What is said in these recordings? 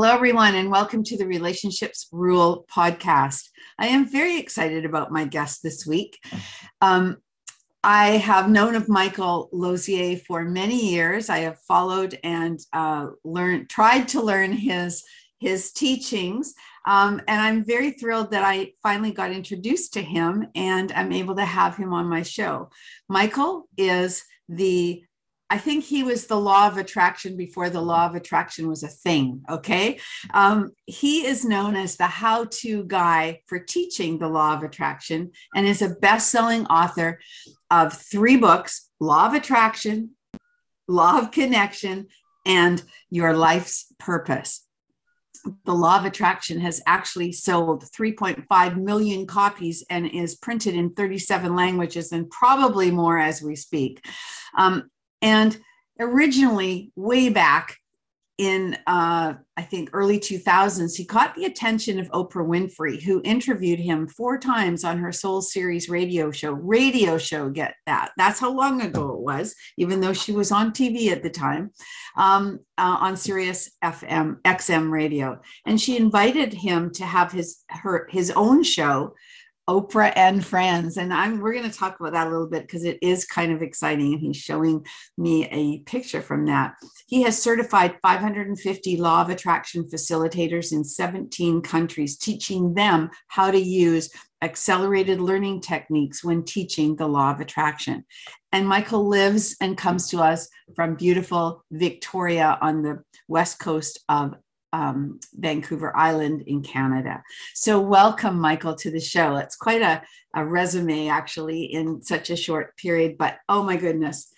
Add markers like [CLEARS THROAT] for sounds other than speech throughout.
Hello, everyone, and welcome to the Relationships Rule podcast. I am very excited about my guest this week. Um, I have known of Michael Losier for many years. I have followed and uh, learned, tried to learn his his teachings, um, and I'm very thrilled that I finally got introduced to him and I'm able to have him on my show. Michael is the I think he was the law of attraction before the law of attraction was a thing. Okay. Um, he is known as the how to guy for teaching the law of attraction and is a best selling author of three books Law of Attraction, Law of Connection, and Your Life's Purpose. The Law of Attraction has actually sold 3.5 million copies and is printed in 37 languages and probably more as we speak. Um, and originally, way back in, uh, I think, early 2000s, he caught the attention of Oprah Winfrey, who interviewed him four times on her Soul Series radio show. Radio show, get that. That's how long ago it was, even though she was on TV at the time, um, uh, on Sirius FM, XM radio. And she invited him to have his, her, his own show Oprah and Friends. And I'm we're going to talk about that a little bit because it is kind of exciting. And he's showing me a picture from that. He has certified 550 law of attraction facilitators in 17 countries, teaching them how to use accelerated learning techniques when teaching the law of attraction. And Michael lives and comes to us from beautiful Victoria on the west coast of um, Vancouver Island in Canada. So, welcome, Michael, to the show. It's quite a, a resume, actually, in such a short period, but oh my goodness,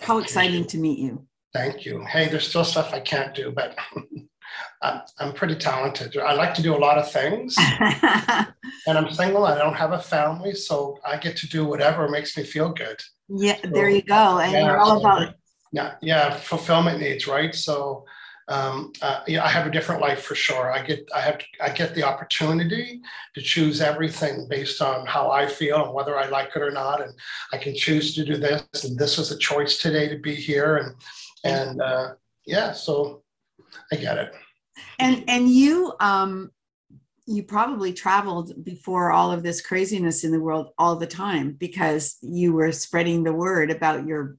how exciting to meet you. Thank you. Hey, there's still stuff I can't do, but [LAUGHS] I'm, I'm pretty talented. I like to do a lot of things, [LAUGHS] and I'm single. I don't have a family, so I get to do whatever makes me feel good. Yeah, so, there you go. And yeah, we're all about yeah, yeah, fulfillment needs, right? So um, uh, yeah, I have a different life for sure. I get I have I get the opportunity to choose everything based on how I feel and whether I like it or not, and I can choose to do this. And this was a choice today to be here, and and uh, yeah, so I get it. And and you um you probably traveled before all of this craziness in the world all the time because you were spreading the word about your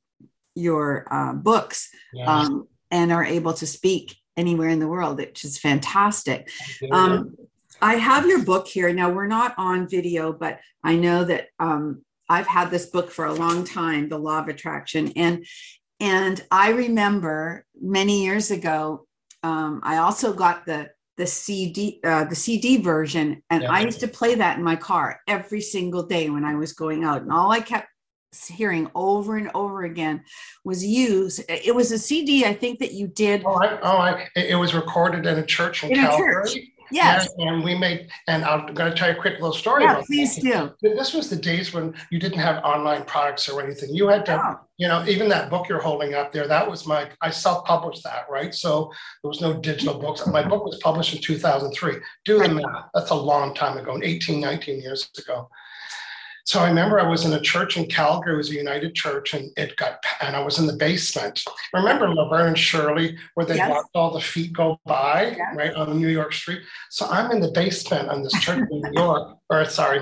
your uh, books yeah. um, and are able to speak anywhere in the world, which is fantastic. Um, I have your book here. Now, we're not on video, but I know that um, I've had this book for a long time, The Law of Attraction. And, and I remember many years ago, um, I also got the the CD uh, the CD version, and yeah. I used to play that in my car every single day when I was going out. And all I kept hearing over and over again was used. It was a CD, I think that you did. Oh, I, oh I, it was recorded in a church in, in Calgary. Church. Yes. And, and, we made, and I'm going to tell you a quick little story. Yeah, please that. do. This was the days when you didn't have online products or anything. You had to, oh. you know, even that book you're holding up there, that was my, I self published that, right? So there was no digital books. My book was published in 2003. Do the math. That's a long time ago, 18, 19 years ago. So I remember I was in a church in Calgary, it was a United Church, and it got, and I was in the basement. Remember Laverne and Shirley, where they yes. watched all the feet go by, yes. right on New York street. So I'm in the basement on this church in New York, [LAUGHS] or sorry,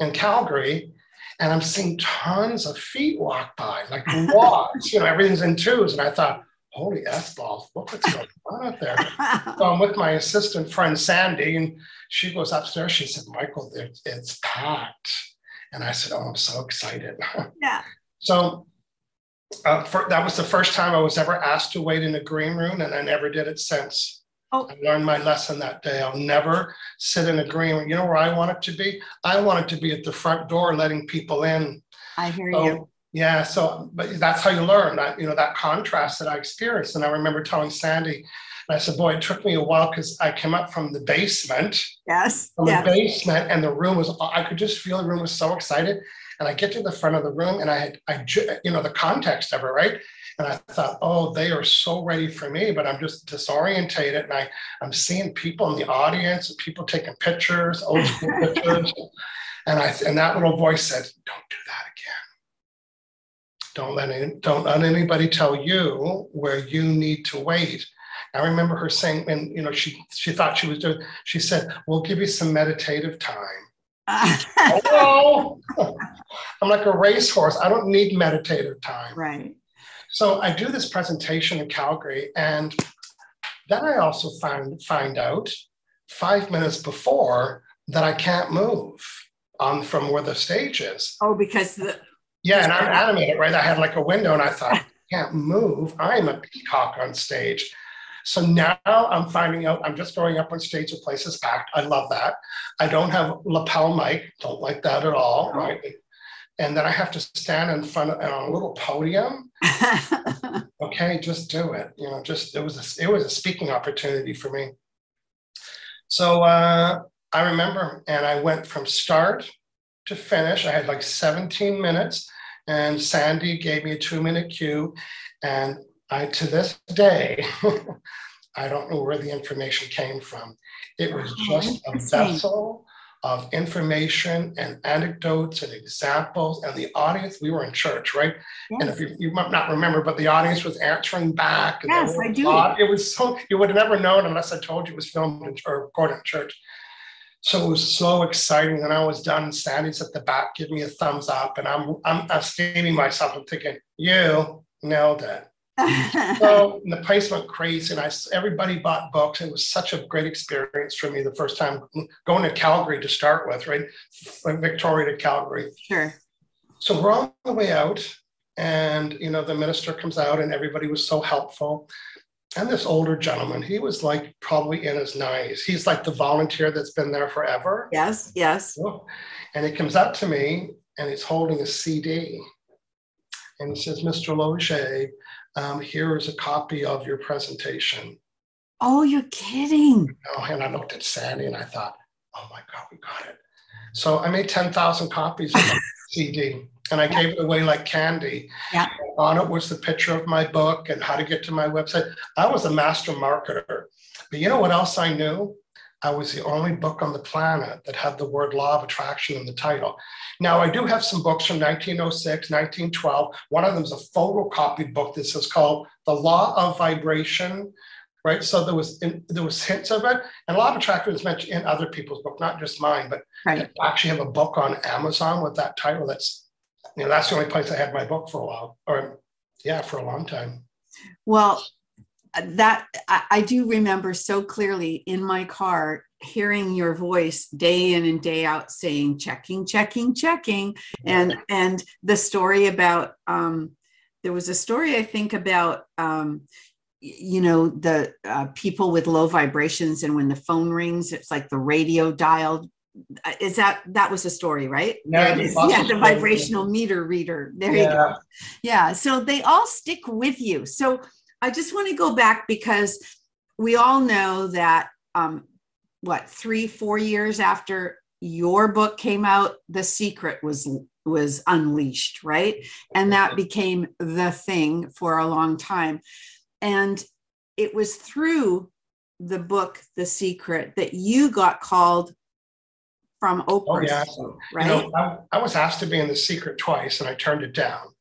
in Calgary, and I'm seeing tons of feet walk by, like [LAUGHS] logs, you know, everything's in twos. And I thought, holy S balls, look what's going on out there. [LAUGHS] so I'm with my assistant friend Sandy, and she goes upstairs. She said, Michael, it's packed and I said, Oh, I'm so excited. [LAUGHS] Yeah. so uh, for, that was the first time I was ever asked to wait in a green room, and I never did it since. Oh. I learned my lesson that day. I'll never sit in a green room. You know where I want it to be? I want it to be at the front door letting people in. I hear so, you. Yeah, so but that's how you learn that you know that contrast that I experienced, and I remember telling Sandy, and I said, "Boy, it took me a while because I came up from the basement, yes, from yeah. the basement, and the room was I could just feel the room was so excited, and I get to the front of the room, and I had I you know the context of it, right? And I thought, oh, they are so ready for me, but I'm just disorientated. And I, I'm seeing people in the audience, and people taking pictures, old school [LAUGHS] pictures. And I and that little voice said, don't do that again don't let any, don't let anybody tell you where you need to wait. I remember her saying, and you know, she she thought she was doing. She said, "We'll give you some meditative time." [LAUGHS] oh, [LAUGHS] I'm like a racehorse. I don't need meditative time. Right. So I do this presentation in Calgary, and then I also find find out five minutes before that I can't move on from where the stage is. Oh, because the yeah, and I'm animated, right? I had like a window and I thought, I can't move. I'm a peacock on stage. So now I'm finding out I'm just going up on stage with places packed. I love that. I don't have lapel mic, don't like that at all, right? And then I have to stand in front of on a little podium. [LAUGHS] okay, just do it. You know, just it was a, it was a speaking opportunity for me. So uh, I remember, and I went from start to finish. I had like 17 minutes, and Sandy gave me a two minute cue. And I, to this day, [LAUGHS] I don't know where the information came from. It was just a vessel of information and anecdotes and examples. And the audience, we were in church, right? Yes. And if you, you might not remember, but the audience was answering back. yes, I do. It was so, you would have never known unless I told you it was filmed in, or recorded in church. So it was so exciting. And I was done. Sandy's at the back, giving me a thumbs up, and I'm I'm, I'm esteeming myself. I'm thinking, you nailed it. So [LAUGHS] the place went crazy, and I everybody bought books. It was such a great experience for me the first time going to Calgary to start with, right? From Victoria to Calgary. Sure. So we're on the way out, and you know the minister comes out, and everybody was so helpful and this older gentleman, he was like probably in his 90s. He's like the volunteer that's been there forever. Yes, yes. And he comes up to me and he's holding a CD. And he says, Mr. Loge, um, here is a copy of your presentation. Oh, you're kidding. Oh, and I looked at Sandy and I thought, oh my God, we got it. So I made 10,000 copies of the [LAUGHS] CD and I gave it away like candy. Yeah. On it was the picture of my book and how to get to my website. I was a master marketer. But you know what else I knew? I was the only book on the planet that had the word law of attraction in the title. Now, I do have some books from 1906, 1912. One of them is a photocopied book that is called The Law of Vibration, right? So there was in, there was hints of it, and law of attraction is mentioned in other people's book, not just mine. But right. I actually have a book on Amazon with that title that's you know, that's the only place I had my book for a while, or yeah, for a long time. Well, that I, I do remember so clearly in my car hearing your voice day in and day out saying checking checking checking. And and the story about um there was a story i think about um you know the uh, people with low vibrations and when the phone rings it's like the radio dial uh, is that that was a story right? Yeah, yeah the vibrational meter reader. There yeah. you go. Yeah so they all stick with you. So i just want to go back because we all know that um what three four years after your book came out the secret was was unleashed right and that became the thing for a long time and it was through the book the secret that you got called from Oprah. Oh, yeah. Right. You know, I, I, was asked to be in The Secret twice and I turned it down.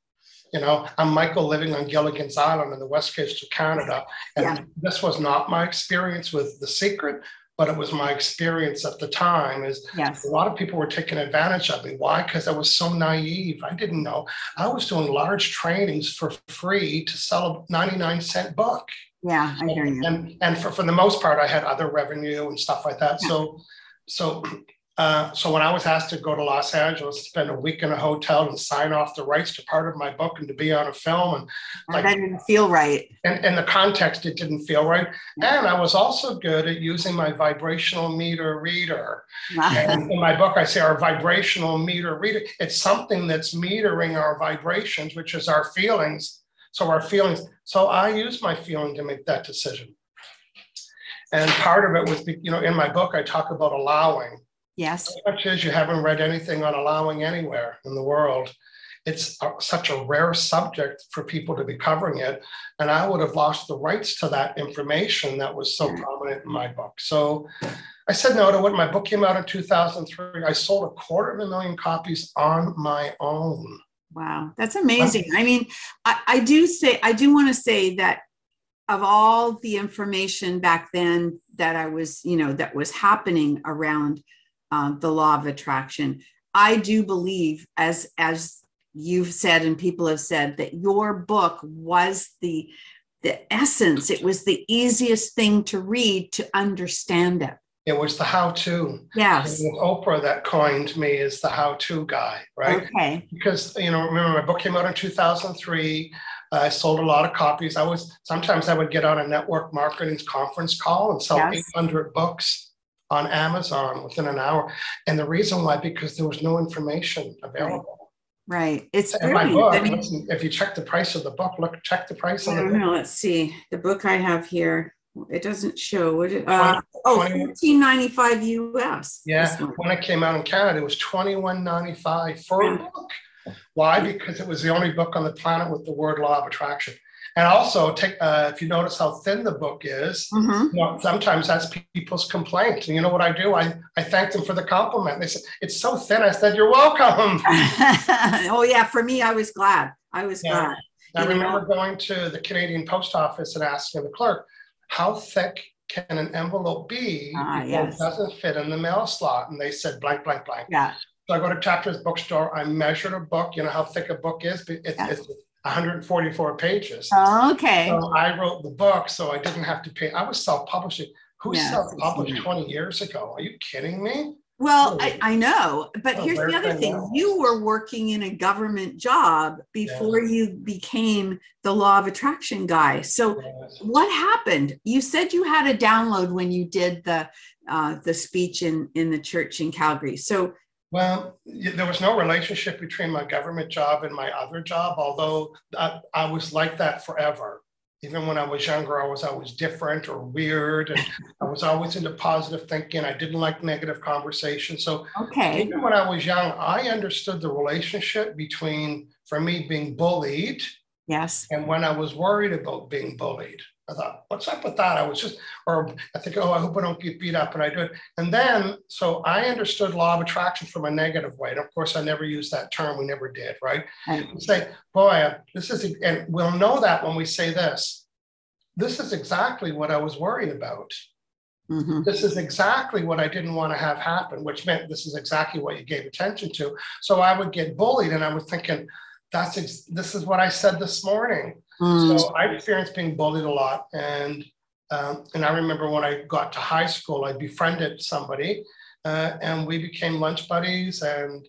You know, I'm Michael living on Gilligan's Island on the west coast of Canada. And yeah. this was not my experience with The Secret, but it was my experience at the time is yes. a lot of people were taking advantage of me. Why? Because I was so naive. I didn't know. I was doing large trainings for free to sell a 99 cent book. Yeah, I hear you. And and for, for the most part, I had other revenue and stuff like that. Yeah. So so Uh, so when I was asked to go to Los Angeles, spend a week in a hotel and sign off the rights to part of my book and to be on a film, and like, that didn't feel right. And in the context, it didn't feel right. And I was also good at using my vibrational meter reader. and in my book, I say our vibrational meter reader. It's something that's metering our vibrations, which is our feelings. So our feelings. So I use my feeling to make that decision. And part of it was, you know, in my book, I talk about allowing. Yes. As much as you haven't read anything on allowing anywhere in the world, it's a, such a rare subject for people to be covering it. And I would have lost the rights to that information that was so mm. prominent in my book. So I said no to it. My book came out in 2003. I sold a quarter of a million copies on my own. Wow, that's amazing. I mean, I, I do say, I do want to say that of all the information back then that I was, you know, that was happening around uh, the law of attraction, I do believe, as as you've said and people have said, that your book was the the essence. It was the easiest thing to read to understand it. It was the how-to. Yes. Oprah that coined me as the how-to guy, right? Okay. Because you know, remember my book came out in 2003. I sold a lot of copies. I was sometimes I would get on a network marketing conference call and sell yes. 800 books on Amazon within an hour. And the reason why, because there was no information available. Right. It's in my book. I mean, if you check the price of the book, look, check the price of the book. Know, let's see. The book I have here, it doesn't show. What it, uh, 20, oh, 1495 US. Yeah. When it came out in Canada, it was 2195 for yeah. a book. Why? Because it was the only book on the planet with the word law of attraction. And also, take uh, if you notice how thin the book is, mm-hmm. you know, sometimes that's people's complaint. And you know what I do? I, I thank them for the compliment. They said, It's so thin. I said, You're welcome. [LAUGHS] oh, yeah. For me, I was glad. I was yeah. glad. I remember know? going to the Canadian Post Office and asking the clerk, How thick can an envelope be ah, yes. it doesn't fit in the mail slot? And they said, blank, blank, blank. Yeah. So I go to Chapters Bookstore. I measured a book. You know how thick a book is? It's, yeah. it's 144 pages. okay. So I wrote the book, so I didn't have to pay. I was self-publishing. Who yes, self-published 20 years ago? Are you kidding me? Well, I, I know, but here's the other thing. You were working in a government job before yeah. you became the law of attraction guy. So yes. what happened? You said you had a download when you did the uh, the speech in in the church in Calgary. So well, there was no relationship between my government job and my other job, although I, I, was like that forever. Even when I was younger, I was always different or weird, and I was always into positive thinking. I didn't like negative conversation. So, okay. even when I was young, I understood the relationship between, for me, being bullied. Yes. And when I was worried about being bullied. I thought, what's up with that? I was just, or I think, oh, I hope I don't get beat up. And I do it. And then, so I understood law of attraction from a negative way. And of course, I never used that term. We never did, right? right. Say, boy, this is, and we'll know that when we say this. This is exactly what I was worried about. Mm-hmm. This is exactly what I didn't want to have happen, which meant this is exactly what you gave attention to. So I would get bullied, and I was thinking, that's ex- this is what I said this morning. Mm. So I experienced being bullied a lot, and um, and I remember when I got to high school, I befriended somebody, uh, and we became lunch buddies, and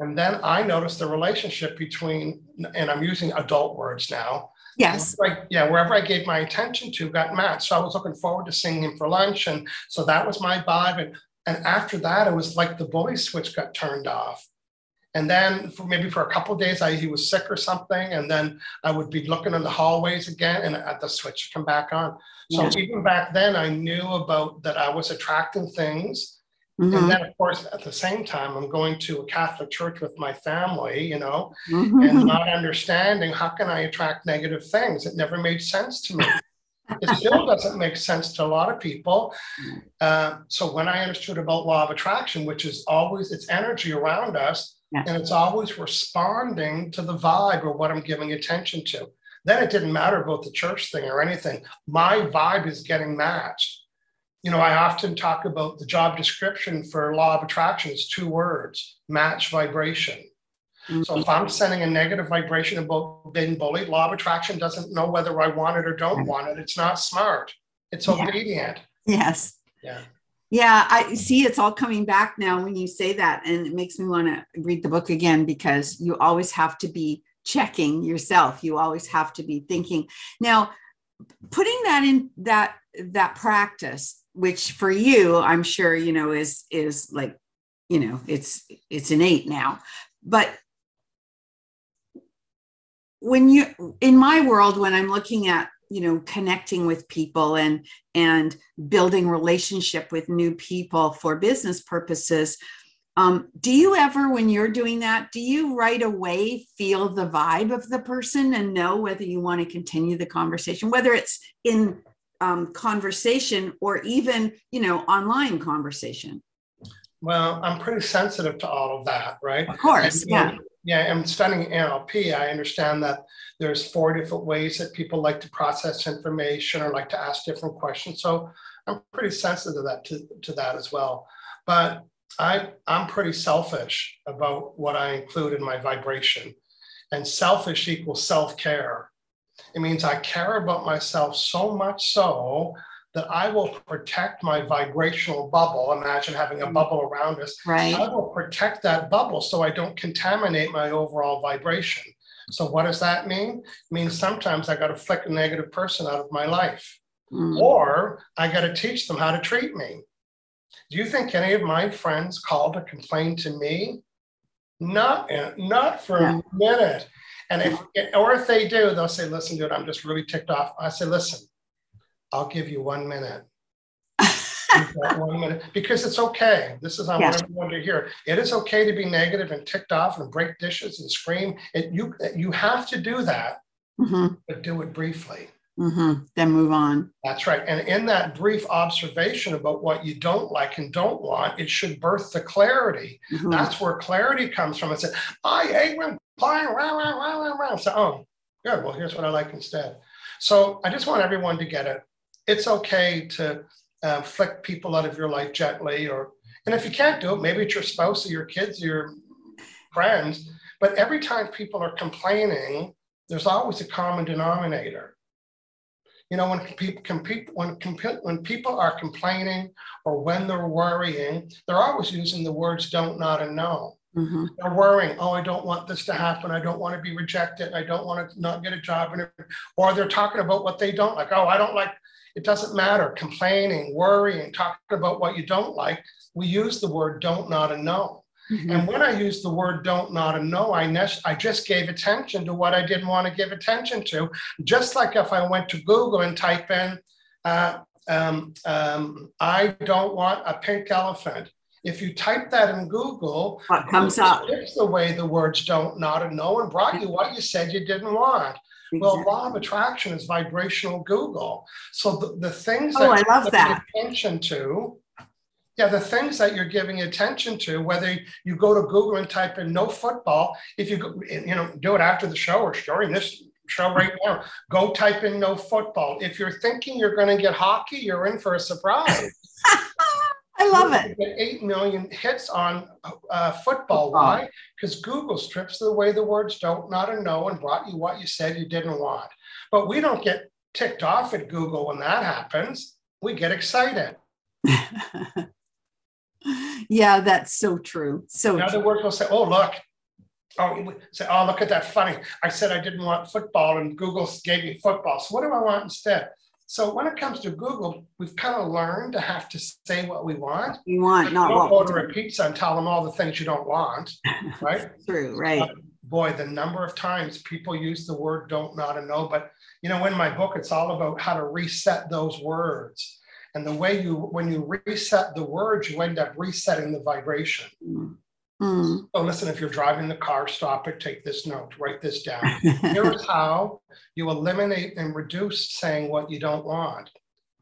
and then I noticed the relationship between, and I'm using adult words now. Yes. Like yeah, wherever I gave my attention to got matched. So I was looking forward to seeing him for lunch, and so that was my vibe. And and after that, it was like the bully switch got turned off. And then for maybe for a couple days, I, he was sick or something. And then I would be looking in the hallways again and at the switch come back on. So yeah. even back then, I knew about that I was attracting things. Mm-hmm. And then, of course, at the same time, I'm going to a Catholic church with my family, you know, mm-hmm. and not understanding how can I attract negative things? It never made sense to me. it still doesn't make sense to a lot of people. Uh, so when I understood about law of attraction, which is always it's energy around us, yeah. And it's always responding to the vibe or what I'm giving attention to. Then it didn't matter about the church thing or anything. My vibe is getting matched. You know, I often talk about the job description for law of attraction is two words match vibration. Mm-hmm. So if I'm sending a negative vibration about being bullied, law of attraction doesn't know whether I want it or don't want it. It's not smart. It's obedient. Yes. Yeah. Yeah, I see it's all coming back now when you say that. And it makes me want to read the book again because you always have to be checking yourself. You always have to be thinking. Now, putting that in that that practice, which for you, I'm sure, you know, is is like, you know, it's it's innate now. But when you in my world, when I'm looking at you know connecting with people and and building relationship with new people for business purposes. Um, do you ever when you're doing that do you right away feel the vibe of the person and know whether you want to continue the conversation whether it's in um, conversation or even you know online conversation? Well i'm pretty sensitive to all of that right? Of course and, yeah yeah, I'm studying NLP. I understand that there's four different ways that people like to process information or like to ask different questions. So I'm pretty sensitive to that to, to that as well. But I I'm pretty selfish about what I include in my vibration. And selfish equals self-care. It means I care about myself so much so that I will protect my vibrational bubble. Imagine having a mm. bubble around us. Right. I will protect that bubble so I don't contaminate my overall vibration. So, what does that mean? It means sometimes I got to flick a negative person out of my life, mm. or I got to teach them how to treat me. Do you think any of my friends called to complain to me? Not, not for yeah. a minute. And if, or if they do, they'll say, listen, dude, I'm just really ticked off. I say, listen, I'll give you one minute. [LAUGHS] one minute because it's okay. This is I yes. want everyone to hear. It is okay to be negative and ticked off and break dishes and scream. It, you you have to do that, mm-hmm. but do it briefly. Mm-hmm. Then move on. That's right. And in that brief observation about what you don't like and don't want, it should birth the clarity. Mm-hmm. That's where clarity comes from. It's I hate when playing around, around, around, around. So, oh, good. Well, here's what I like instead. So I just want everyone to get it it's okay to uh, flick people out of your life gently or and if you can't do it maybe it's your spouse or your kids or your friends but every time people are complaining there's always a common denominator you know when people compete when when people are complaining or when they're worrying they're always using the words don't not and no Mm-hmm. They're worrying, oh, I don't want this to happen. I don't want to be rejected. I don't want to not get a job. Or they're talking about what they don't like. Oh, I don't like it doesn't matter. Complaining, worrying, talking about what you don't like. We use the word don't, not, and no. Mm-hmm. And when I use the word don't, not, and no, I, ne- I just gave attention to what I didn't want to give attention to. Just like if I went to Google and type in, uh, um, um, I don't want a pink elephant. If you type that in Google, what comes up? It's the way the words don't, not, and no, and brought you what you said you didn't want. Well, law of attraction is vibrational Google. So the, the things oh, that I love that. attention to, yeah, the things that you're giving attention to, whether you go to Google and type in no football, if you go, you know, do it after the show or during this show right now, go type in no football. If you're thinking you're going to get hockey, you're in for a surprise. [LAUGHS] I love it. Eight million hits on uh, football. Why? Because Google strips away the words don't, not, and no and brought you what you said you didn't want. But we don't get ticked off at Google when that happens. We get excited. [LAUGHS] yeah, that's so true. So in other words, we'll say, "Oh, look." Oh, say, "Oh, look at that! Funny. I said I didn't want football, and Google gave me football. So what do I want instead?" So when it comes to Google, we've kind of learned to have to say what we want. You want, not don't order a pizza and tell them all the things you don't want, [LAUGHS] right? True, right. Uh, boy, the number of times people use the word don't, not, and no. But you know, in my book, it's all about how to reset those words. And the way you, when you reset the words, you end up resetting the vibration. Mm. Mm. So listen, if you're driving the car, stop it, take this note, write this down. [LAUGHS] Here's how you eliminate and reduce saying what you don't want.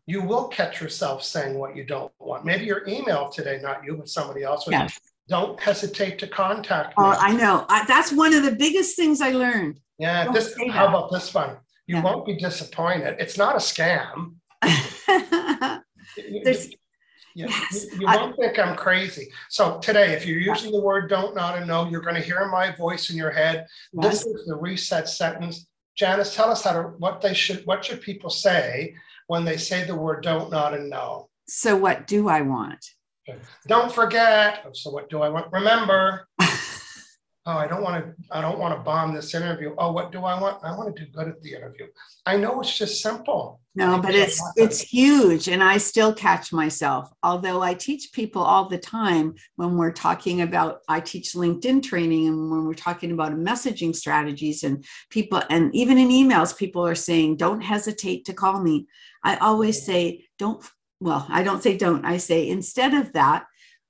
You will catch yourself saying what you don't want. Maybe your email today, not you, but somebody else. Yes. Don't hesitate to contact me. Oh, I know. I, that's one of the biggest things I learned. Yeah. Don't this. How about this one? You yeah. won't be disappointed. It's not a scam. [LAUGHS] There's you, yes. you, you won't think I'm crazy. So today, if you're using the word don't, not, and no, you're going to hear my voice in your head. Yes. This is the reset sentence. Janice, tell us how to what they should what should people say when they say the word don't, not, and no. So what do I want? Don't forget. Oh, so what do I want? Remember. [LAUGHS] oh, I don't want to, I don't want to bomb this interview. Oh, what do I want? I want to do good at the interview. I know it's just simple. No, but it's it's huge. And I still catch myself. Although I teach people all the time when we're talking about, I teach LinkedIn training and when we're talking about messaging strategies and people, and even in emails, people are saying, don't hesitate to call me. I always say, don't, well, I don't say don't, I say instead of that,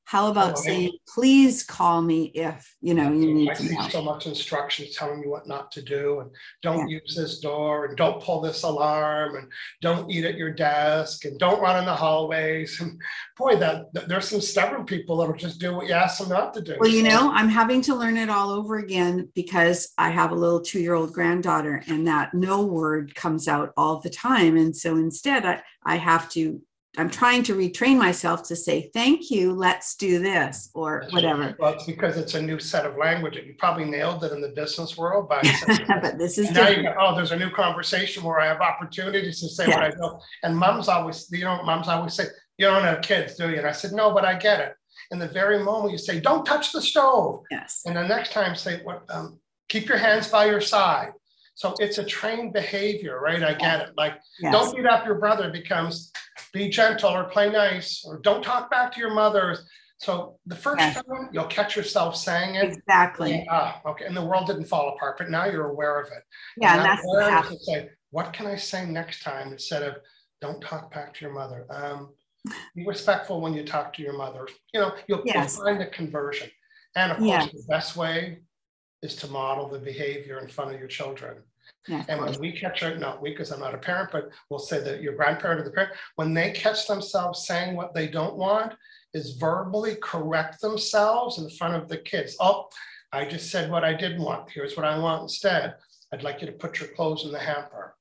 how about oh, saying, please call me if you know you need I see so much instructions telling you what not to do, and don't yeah. use this door, and don't pull this alarm, and don't eat at your desk, and don't run in the hallways. And boy, that, that there's some stubborn people that will just do what you ask them not to do. Well, you know, I'm having to learn it all over again because I have a little two-year-old granddaughter, and that no word comes out all the time, and so instead, I I have to I'm trying to retrain myself to say thank you, let's do this or whatever. Well, it's because it's a new set of language. You probably nailed it in the business world, but, [LAUGHS] but this is now you go, oh, there's a new conversation where I have opportunities to say what I know. And moms always, you know, moms always say, you don't have kids, do you? And I said, no, but I get it. In the very moment you say, don't touch the stove. Yes. And the next time say, what, um, keep your hands by your side. So it's a trained behavior, right? I get it. Like, yes. don't beat up your brother becomes be gentle or play nice or don't talk back to your mother. So the first yes. time you'll catch yourself saying it. Exactly. ah, okay. And the world didn't fall apart, but now you're aware of it. Yeah. And, that's to say, what can I say next time instead of don't talk back to your mother? Um, be respectful when you talk to your mother. You know, you'll, yes. you'll find a conversion. And of course, yes. the best way is to model the behavior in front of your children. Yeah, and when we catch our, not we, because I'm not a parent, but we'll say that your grandparent or the parent, when they catch themselves saying what they don't want, is verbally correct themselves in front of the kids. Oh, I just said what I didn't want. Here's what I want instead. I'd like you to put your clothes in the hamper.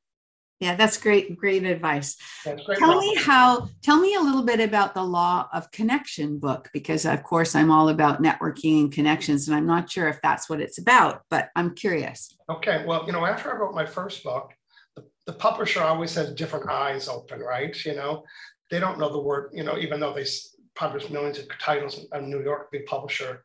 Yeah, that's great, great advice. Great tell me how, tell me a little bit about the Law of Connection book, because of course I'm all about networking and connections, and I'm not sure if that's what it's about, but I'm curious. Okay, well, you know, after I wrote my first book, the, the publisher always has different eyes open, right? You know, they don't know the word, you know, even though they publish millions of titles, a New York big publisher,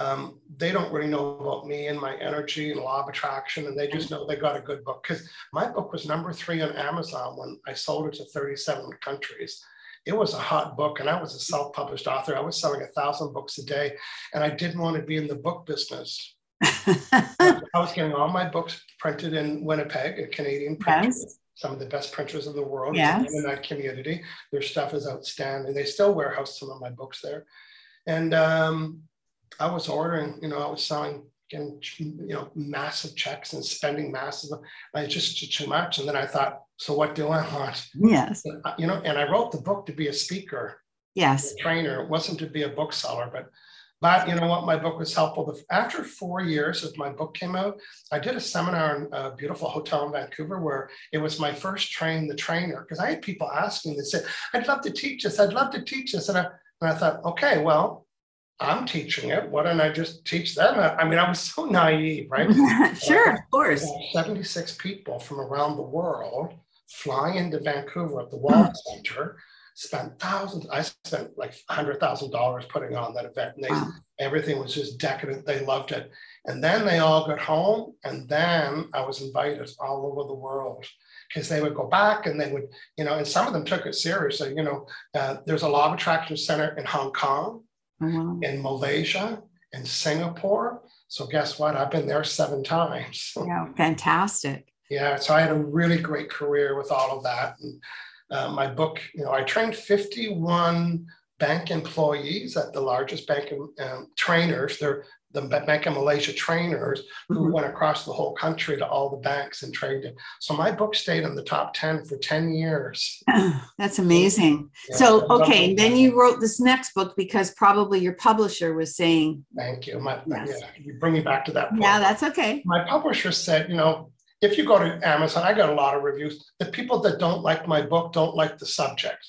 um, they don't really know about me and my energy and law of attraction, and they just know they got a good book. Because my book was number three on Amazon when I sold it to 37 countries. It was a hot book, and I was a self published author. I was selling a thousand books a day, and I didn't want to be in the book business. [LAUGHS] I was getting all my books printed in Winnipeg, a Canadian printer. Yes. Some of the best printers in the world yes. in that community. Their stuff is outstanding. They still warehouse some of my books there. And um, I was ordering, you know, I was selling, getting, you know, massive checks and spending massive, I just too much. And then I thought, so what do I want? Yes. Uh, you know, and I wrote the book to be a speaker. Yes. A trainer. It wasn't to be a bookseller, but but you know what? My book was helpful. After four years of my book came out, I did a seminar in a beautiful hotel in Vancouver where it was my first train the trainer because I had people asking. They said, "I'd love to teach this. I'd love to teach this," and I, and I thought, okay, well, I'm teaching it. Why don't I just teach them? I mean, I was so naive, right? [LAUGHS] sure, of course. 76 people from around the world fly into Vancouver at the Wall Center, spent thousands, I spent like $100,000 putting on that event. And they, wow. everything was just decadent. They loved it. And then they all got home. And then I was invited all over the world because they would go back and they would, you know, and some of them took it seriously. You know, uh, there's a law of attraction center in Hong Kong mm-hmm. in Malaysia, in Singapore. So guess what? I've been there seven times. [LAUGHS] Yeah, fantastic. yeah, so I had a really great career with all of that. And uh, my book, you know, I trained 51 bank employees at the largest bank um, trainers. They're the Bank of Malaysia trainers who mm-hmm. went across the whole country to all the banks and trained it. So my book stayed in the top 10 for 10 years. [CLEARS THROAT] that's amazing. Yeah, so, okay, then you wrote this next book because probably your publisher was saying. Thank you. My, yes. Yeah, you bring me back to that point. Yeah, that's okay. My publisher said, you know, if you go to Amazon, I got a lot of reviews. The people that don't like my book don't like the subject.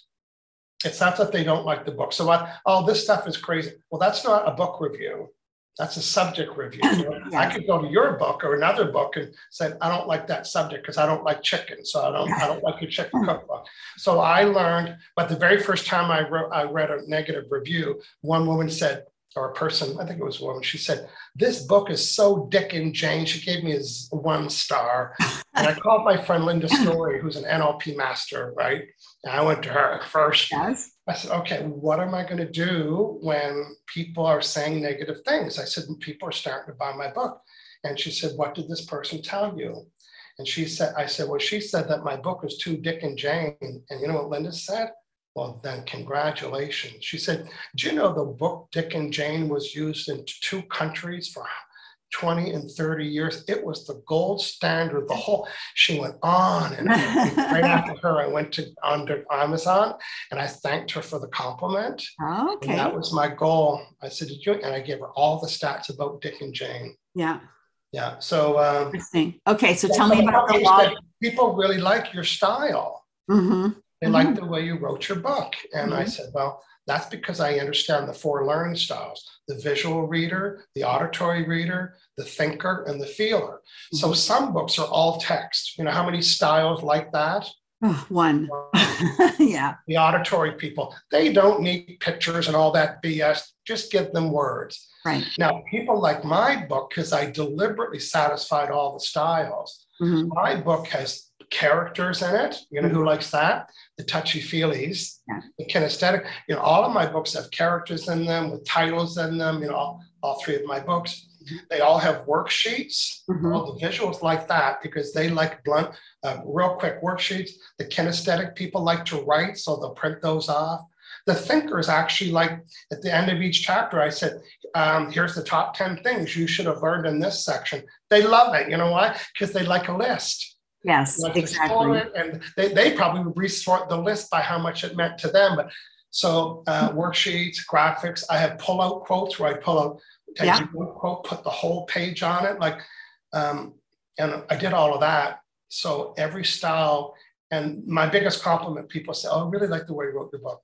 It's not that they don't like the book. So, what? Oh, this stuff is crazy. Well, that's not a book review That's a subject review. [CLEARS THROAT] yes. I could go to your book or another book and say, I don't like that subject because I don't like chicken. So I don't, I don't like your chicken mm. cookbook. So I learned, but the very first time I wrote, I read a negative review, one woman said, or a person, I think it was a woman, she said, This book is so Dick and Jane. She gave me one star. and I called my friend Linda Story, who's an NLP master, right? And I went to her first. Yes. I said, okay, what am I going to do when people are saying negative things? I said, people are starting to buy my book. And she said, what did this person tell you? And she said, I said, well, she said that my book was too Dick and Jane. And you know what Linda said? Well, then congratulations. She said, do you know the book Dick and Jane was used in two countries for 20 and 30 years. It was the gold standard. The whole, she went on and [LAUGHS] right after her, I went to under Amazon and I thanked her for the compliment. Oh, okay. And that was my goal. I said, Did you? And I gave her all the stats about Dick and Jane. Yeah. Yeah. So, um, interesting. Okay. So tell me about the law. People really like your style. Mm-hmm. They mm-hmm. like the way you wrote your book. And mm-hmm. I said, Well, that's because I understand the four learning styles the visual reader, the auditory reader, the thinker, and the feeler. Mm-hmm. So some books are all text. You know how many styles like that? Oh, one. [LAUGHS] yeah. The auditory people, they don't need pictures and all that BS. Just give them words. Right. Now, people like my book, because I deliberately satisfied all the styles, mm-hmm. my book has characters in it. You know who mm-hmm. likes that? The touchy feelies, yeah. the kinesthetic. You know, all of my books have characters in them with titles in them. You know, all, all three of my books. Mm-hmm. They all have worksheets. Mm-hmm. All the visuals like that because they like blunt, uh, real quick worksheets. The kinesthetic people like to write, so they'll print those off. The thinkers actually like at the end of each chapter, I said, um, here's the top 10 things you should have learned in this section. They love it. You know why? Because they like a list. Yes, exactly. And they, they probably would resort the list by how much it meant to them. But so uh, worksheets, graphics, I have pull out quotes where I pull out, take yeah. one quote, put the whole page on it. Like, um, and I did all of that. So every style, and my biggest compliment, people say, oh, I really like the way you wrote the book.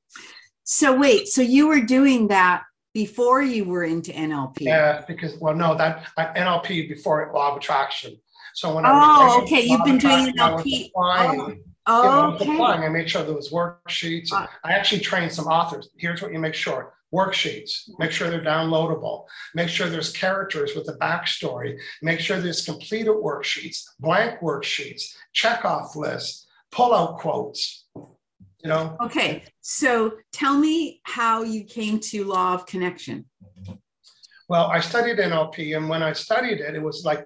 So wait, so you were doing that before you were into NLP? Yeah, because, well, no, that NLP before law of attraction. So when oh, I was okay, you've been doing NLP. Applying, oh, okay. Applying, I made sure there was worksheets. Uh, I actually trained some authors. Here's what you make sure: worksheets. Make sure they're downloadable. Make sure there's characters with a backstory. Make sure there's completed worksheets, blank worksheets, checkoff lists, pull-out quotes. You know. Okay, so tell me how you came to law of connection. Well, I studied NLP, and when I studied it, it was like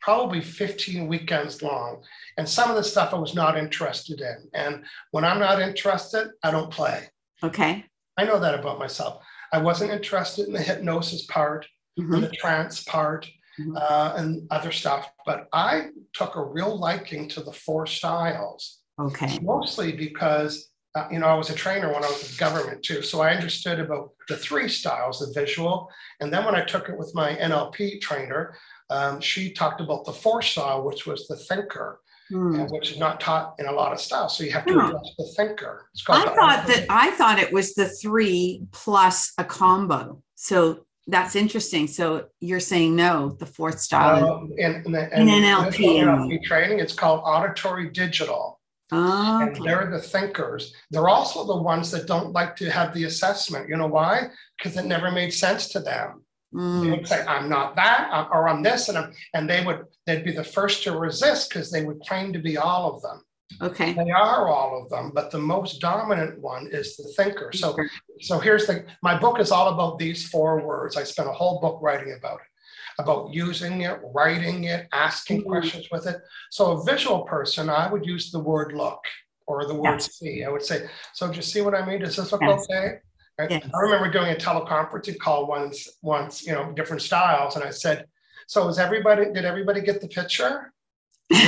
probably 15 weekends long. And some of the stuff I was not interested in. And when I'm not interested, I don't play. Okay. I know that about myself. I wasn't interested in the hypnosis part, mm-hmm. the trance part, mm-hmm. uh, and other stuff. But I took a real liking to the four styles. Okay. Mostly because uh, you know, I was a trainer when I was in government too. So I understood about the three styles, the visual. And then when I took it with my NLP trainer, um, she talked about the four style, which was the thinker. Mm. which is not taught in a lot of styles. So you have to address the thinker. I thought that I thought it was the three plus a combo. So that's interesting. So you're saying no, the fourth style uh, in, in, in, in NLP. NLP training, it's called auditory digital. Oh, okay. And they're the thinkers. They're also the ones that don't like to have the assessment. You know why? Because it never made sense to them. Mm. Say, I'm not that, or I'm this, and I'm, and they would they'd be the first to resist because they would claim to be all of them. Okay. They are all of them, but the most dominant one is the thinker. So so here's the my book is all about these four words. I spent a whole book writing about it, about using it, writing it, asking mm-hmm. questions with it. So a visual person, I would use the word look or the word yes. see. I would say, so do you see what I mean? Does this look yes. okay? Yes. I remember doing a teleconferencing call once, once, you know, different styles. And I said, so is everybody, did everybody get the picture? [LAUGHS] [LAUGHS] you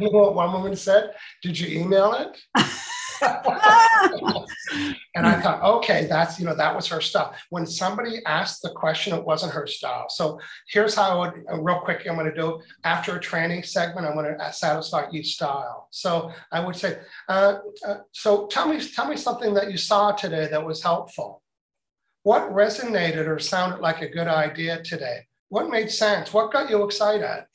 know what one woman said? Did you email it? [LAUGHS] [LAUGHS] and I thought, okay, that's, you know, that was her stuff. When somebody asked the question, it wasn't her style. So here's how I would, uh, real quick, I'm going to do after a training segment, I'm going to satisfy each style. So I would say, uh, uh, so tell me, tell me something that you saw today that was helpful. what resonated or sounded like a good idea today? What made sense? What got you excited?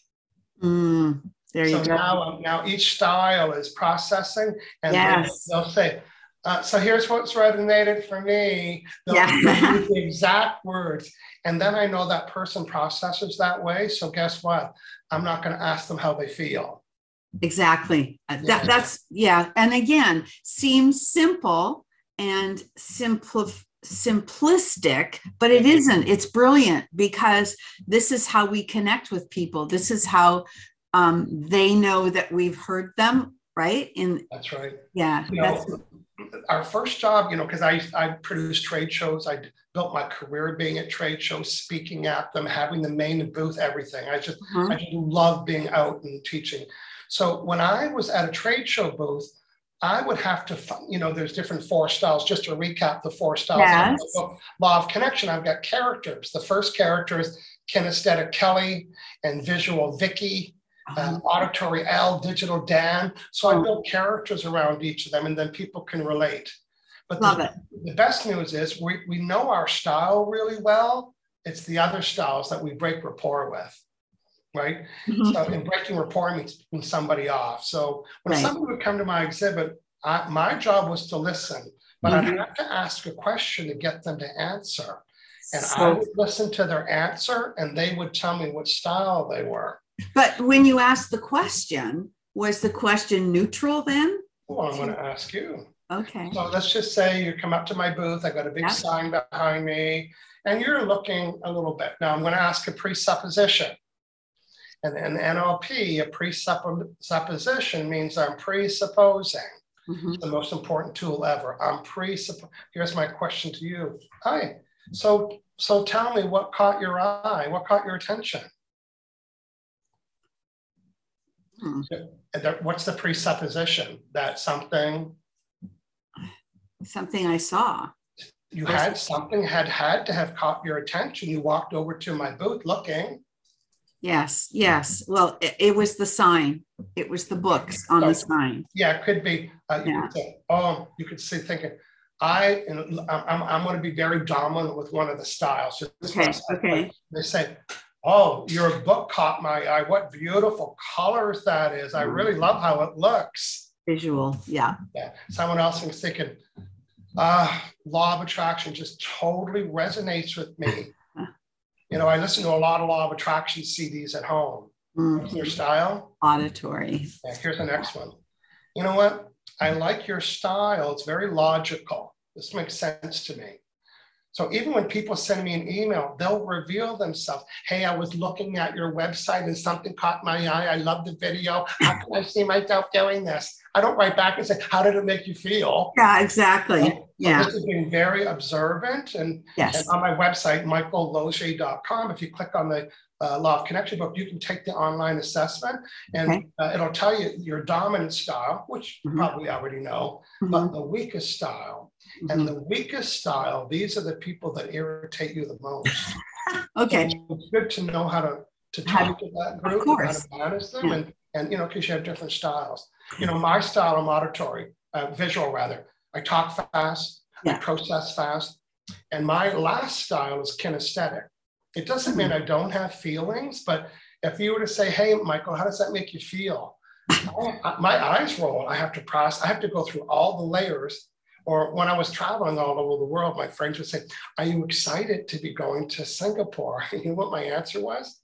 Mm, there you so go. Now, now each style is processing, and yes. they'll, they'll say, uh, so here's what's resonated for me. They'll, Yeah. use [LAUGHS] the exact words. And then I know that person processes that way. So guess what? I'm not going to ask them how they feel. Exactly. Uh, Yeah. That, that's, yeah. And again, seems simple and simpli- simplistic, but it isn't. It's brilliant because this is how we connect with people. This is how um, they know that we've heard them, right? In That's right. yeah, You that's know, our first job, you know, because I, I produced trade shows, I built my career being at trade shows, speaking at them, having the main booth, everything. I just Mhm. I just love being out and teaching. So when I was at a trade show booth, I would have to, you know, there's different four styles. Just to recap the four styles. Yes. Law of connection. I've got characters. The first character is kinesthetic Kelly and visual Vicky. Um, auditory Al, digital Dan. So I build characters around each of them, and then people can relate. But love the, it. the best news is we, we know our style really well. It's the other styles that we break rapport with, right? Mhm. So in breaking rapport means picking somebody off. So when Right. somebody would come to my exhibit, I, my job was to listen, but Mhm. I'd have to ask a question to get them to answer. And I would listen to their answer and they would tell me what style they were. But when you asked the question, was the question neutral then? Well, I'm going to ask you. Okay. So let's just say you come up to my booth, I've got a big sign behind me, and you're looking a little bit. Now I'm going to ask a presupposition. And in NLP, a presupposition means I'm presupposing. Mhm. the most important tool ever. I'm presupp. Here's my question to you. Hi. So so tell me what caught your eye? What caught your attention? Hmm. What's the presupposition that something Something I saw. you had something had had to have caught your attention? You walked over to my booth looking. Yes, yes. Well, it, it was the sign. It was the books on the sign. Yeah, it could be. Uh, you Yeah. could say, oh, you could see thinking. I and I'm, I'm going to be very dominant with one of the styles. Okay, for a second. okay. They say, "Oh, your book caught my eye. What beautiful colors that is! I really love how it looks." Visual. Yeah. Yeah. Someone else was thinking, "Ah, law of attraction just totally resonates with me." [LAUGHS] You know, I listen to a lot of law of attraction CDs at home. Mhm. your style? Auditory. Yeah, here's the next one. You know what? I like your style. It's very logical. This makes sense to me. So even when people send me an email, they'll reveal themselves. Hey, I was looking at your website and something caught my eye. I love the video. How can I see myself doing this? I don't write back and say, How did it make you feel? Yeah, exactly. So Yeah. This has been very observant. And, Yes. and on my website, michaellosier.com, if you click on the uh, Law of Connection book, you can take the online assessment and Okay. uh, it'll tell you your dominant style, which you Mhm. probably already know, Mhm, but the weakest style. And mhm. the weakest style, these are the people that irritate you the most. [LAUGHS] Okay. So It's good to know how to, to talk to that group, and how to manage them, Yeah. and, and, you know, because you have different styles. You know, my style, I'm auditory, uh, visual rather. I talk fast, I process fast, and my last style is kinesthetic. It doesn't mean I don't have feelings, but if you were to say, "Hey, Michael, how does that make you feel?" I- I- my eyes roll. I have to process. I have to go through all the layers. Or when I was traveling all over the world, my friends would say, Are you excited to be going to Singapore? [LAUGHS] You know what my answer was?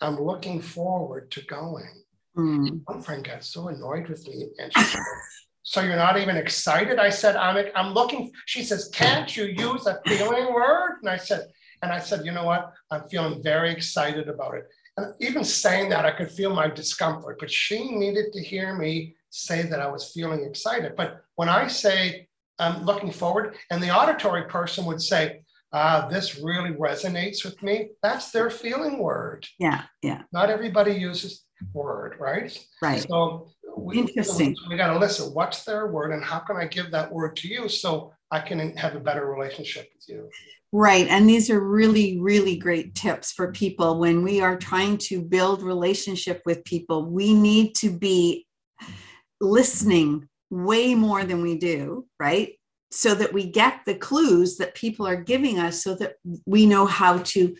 I'm looking forward to going. Mm. One friend got so annoyed with me and she said, So you're not even excited? I said, I'm, I'm looking. She says, Can't you use a feeling word? And I said, and I said, you know what? I'm feeling very excited about it. And even saying that, I could feel my discomfort, but she needed to hear me say that I was feeling excited. But when I say I'm looking forward, and the auditory person would say, ah, this really resonates with me, that's their feeling word. Yeah. Yeah. Not everybody uses word, right? Right. So we, Interesting. so we got to listen. What's their word, and how can I give that word to you so I can have a better relationship with you? Right. And these are really, really great tips for people when we are trying to build relationship with people. We need to be listening way more than we do, right? so that we get the clues that people are giving us so that we know how to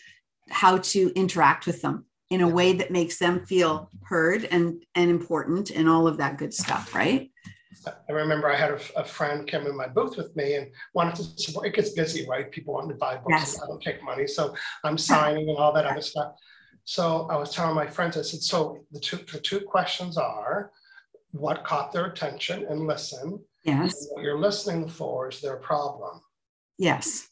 how to interact with them in a way that makes them feel heard and and important and all of that good stuff right I remember I had a, a, friend come in my booth with me and wanted to support. It gets busy, right? People want to buy books. Yes. I don't take money, so I'm signing and all that other stuff. So I was telling my friends, I said, so the two the two questions are, what caught their attention and listen. Yes. what you're listening for is their problem. Yes.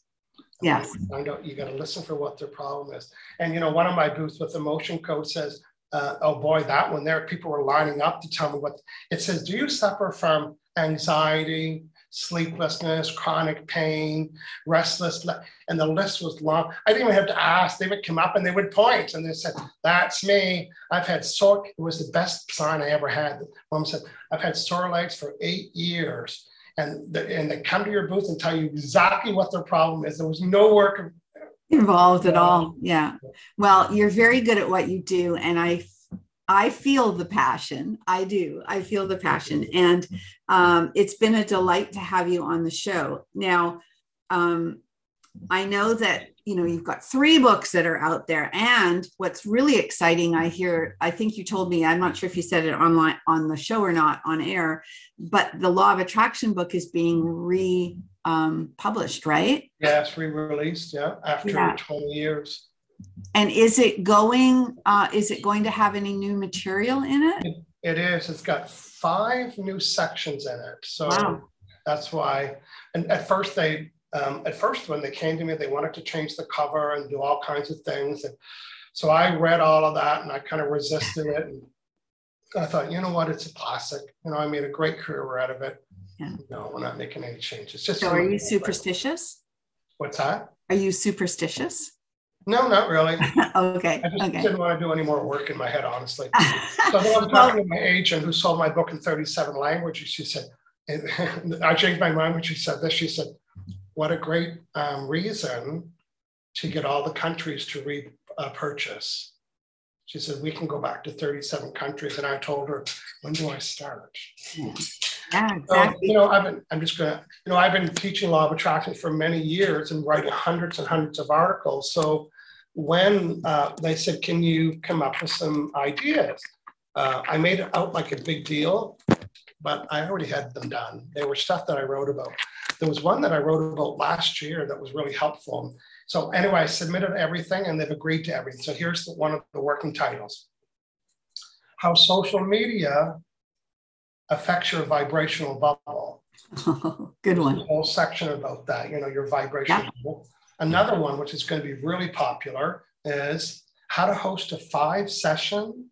Yes. Find out you got to listen for what their problem is. And you know, one of my booths with emotion code says, uh, oh boy, that one there, people were lining up to tell me what it says. Do you suffer from anxiety, sleeplessness, chronic pain, restless? And the list was long. I didn't even have to ask. They would come up and they would point and they said, That's me. I've had sore, it was the best sign I ever had. Mom said, I've had sore legs for eight years. And, the, and they come to your booth and tell you exactly what their problem is. There was no work involved at all. Yeah. Well, you're very good at what you do. And I I feel the passion. I do. I feel the passion. And um, it's been a delight to have you on the show. Now, um, I know that you know you've got three books that are out there and what's really exciting i hear i think you told me i'm not sure if you said it online on the show or not on air but the law of attraction book is being re um, published right yeah it's re-released yeah after yeah. 20 years and is it going uh, is it going to have any new material in it? it it is it's got five new sections in it so wow. that's why and at first they um, at first when they came to me, they wanted to change the cover and do all kinds of things. And so I read all of that and I kind of resisted it. And I thought, you know what, it's a classic. You know, I made a great career out of it. Yeah. No, we're not making any changes. Just so are you superstitious? What's that? Are you superstitious? No, not really. [LAUGHS] okay. I just okay. didn't want to do any more work in my head, honestly. [LAUGHS] so then I was talking to my agent who sold my book in 37 languages. She said, [LAUGHS] I changed my mind when she said this. She said, what a great um, reason to get all the countries to repurchase. She said, we can go back to 37 countries. And I told her, when do I start? Yeah, exactly. So, you know, I've been, I'm just gonna, you know, I've been teaching law of attraction for many years and writing hundreds and hundreds of articles. So when uh, they said, can you come up with some ideas? Uh, I made it out like a big deal, but I already had them done. They were stuff that I wrote about. There was one that I wrote about last year that was really helpful. So anyway, I submitted everything and they've agreed to everything. So here's the, one of the working titles. How social media affects your vibrational bubble. [LAUGHS] good one. A whole section about that, you know, your vibrational yeah. bubble. Another one, which is going to be really popular, is how to host a five session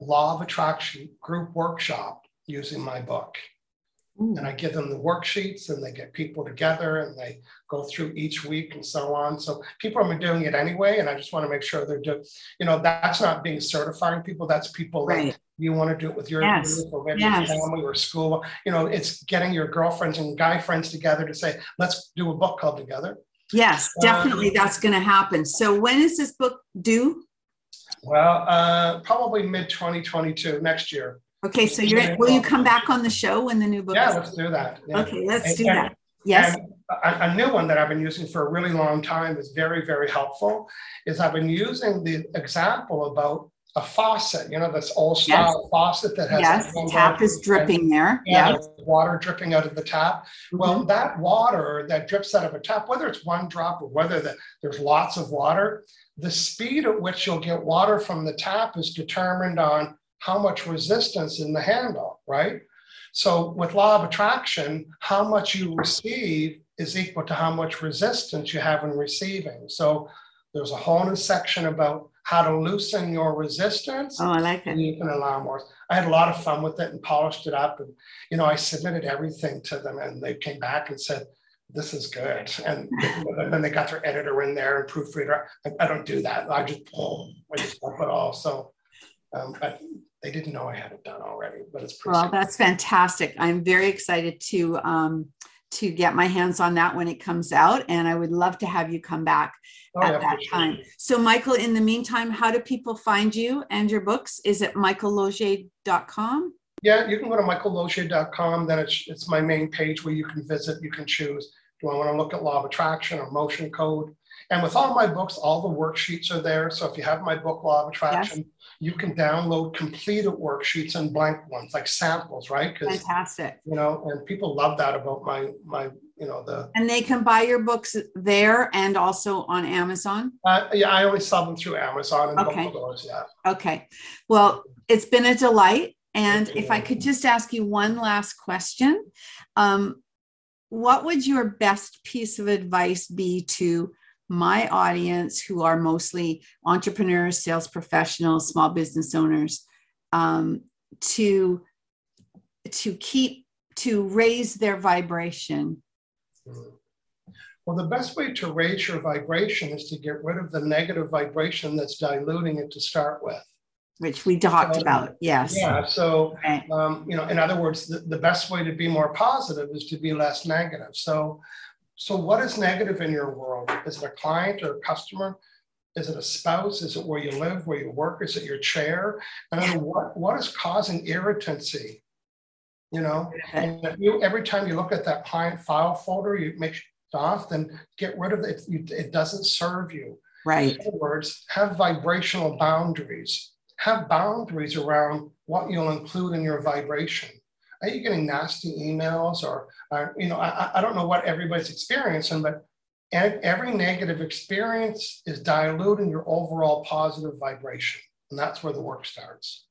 law of attraction group workshop using my book. And I give them the worksheets and they get people together and they go through each week and so on. So people are doing it anyway. And I just want to make sure they're doing, you know, that's not being certifying people. That's people right. that you want to do it with your yes. group or maybe yes. your family or school. You know, it's getting your girlfriends and guy friends together to say, let's do a book club together. Yes, definitely um, that's going to happen. So when is this book due? Well, uh, probably mid 2022, next year. Okay, so you're, will you come back on the show when the new book? Yeah, is- let's do that. Yeah. Okay, let's And- do and- that. Yes, And a, a new one that I've been using for a really long time is very, very helpful. Is I've been using the example about a faucet, you know, this old style faucet that has. a yes, tap is and- dripping there. Yeah, water dripping out of the tap. Mm-hmm. Well, that water that drips out of a tap, whether it's one drop or whether the, there's lots of water, the speed at which you'll get water from the tap is determined on how much resistance in the handle, right? So with law of attraction, how much you receive is equal to how much resistance you have in receiving. So there's a whole new section about how to loosen your resistance. Oh, I like And it. you can allow more. I had a lot of fun with it and polished it up. And, you know, I submitted everything to them and they came back and said, this is good. And [LAUGHS] then they got their editor in there and proofreader. I, I don't do that. I just, oh, [LAUGHS] I just dump it all. So, um, but they didn't know I had it done already, but it's pretty. Well, simple. that's fantastic. I'm very excited to um, to get my hands on that when it comes out, and I would love to have you come back Oh, at yeah, that sure. time. So, Michael, in the meantime, how do people find you and your books? Is it michaellosier.com? Yeah, you can go to michaellosier.com. Then it's it's my main page where you can visit. You can choose. Do I want to look at law of attraction or motion code? And with all my books, all the worksheets are there. So if you have my book, Law of Attraction, yes. You can download completed worksheets and blank ones, like samples, right? Fantastic. You know, and people love that about my my you know the. And they can buy your books there and also on Amazon. Uh, yeah, I only sell them through Amazon and okay. Doors, yeah. Okay. Well, it's been a delight. And if I could just ask you one last question, um, what would your best piece of advice be to my audience, who are mostly entrepreneurs, sales professionals, small business owners, um, to to keep to raise their vibration? Well, the best way to raise your vibration is to get rid of the negative vibration that's diluting it to start with. Which we talked so, about, yes. Yeah. So, okay. um, you know, in other words, the, the best way to be more positive is to be less negative. So, so, what is negative in your world? Is it a client or a customer? Is it a spouse? Is it where you live, where you work? Is it your chair? And what, what is causing irritancy? You know, and you, every time you look at that client file folder, you make it off, then get rid of it. It, it doesn't serve you. Right. In other words, have vibrational boundaries. Have boundaries around what you'll include in your vibration are you getting nasty emails or, or you know, I, I don't know what everybody's experiencing, but every negative experience is diluting your overall positive vibration. And that's where the work starts.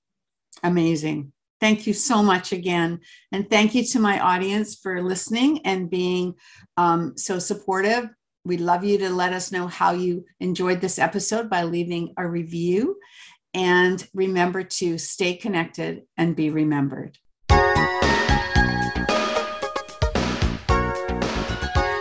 Amazing. Thank you so much again. And thank you to my audience for listening and being um, so supportive. We'd love you to let us know how you enjoyed this episode by leaving a review. And remember to stay connected and be remembered.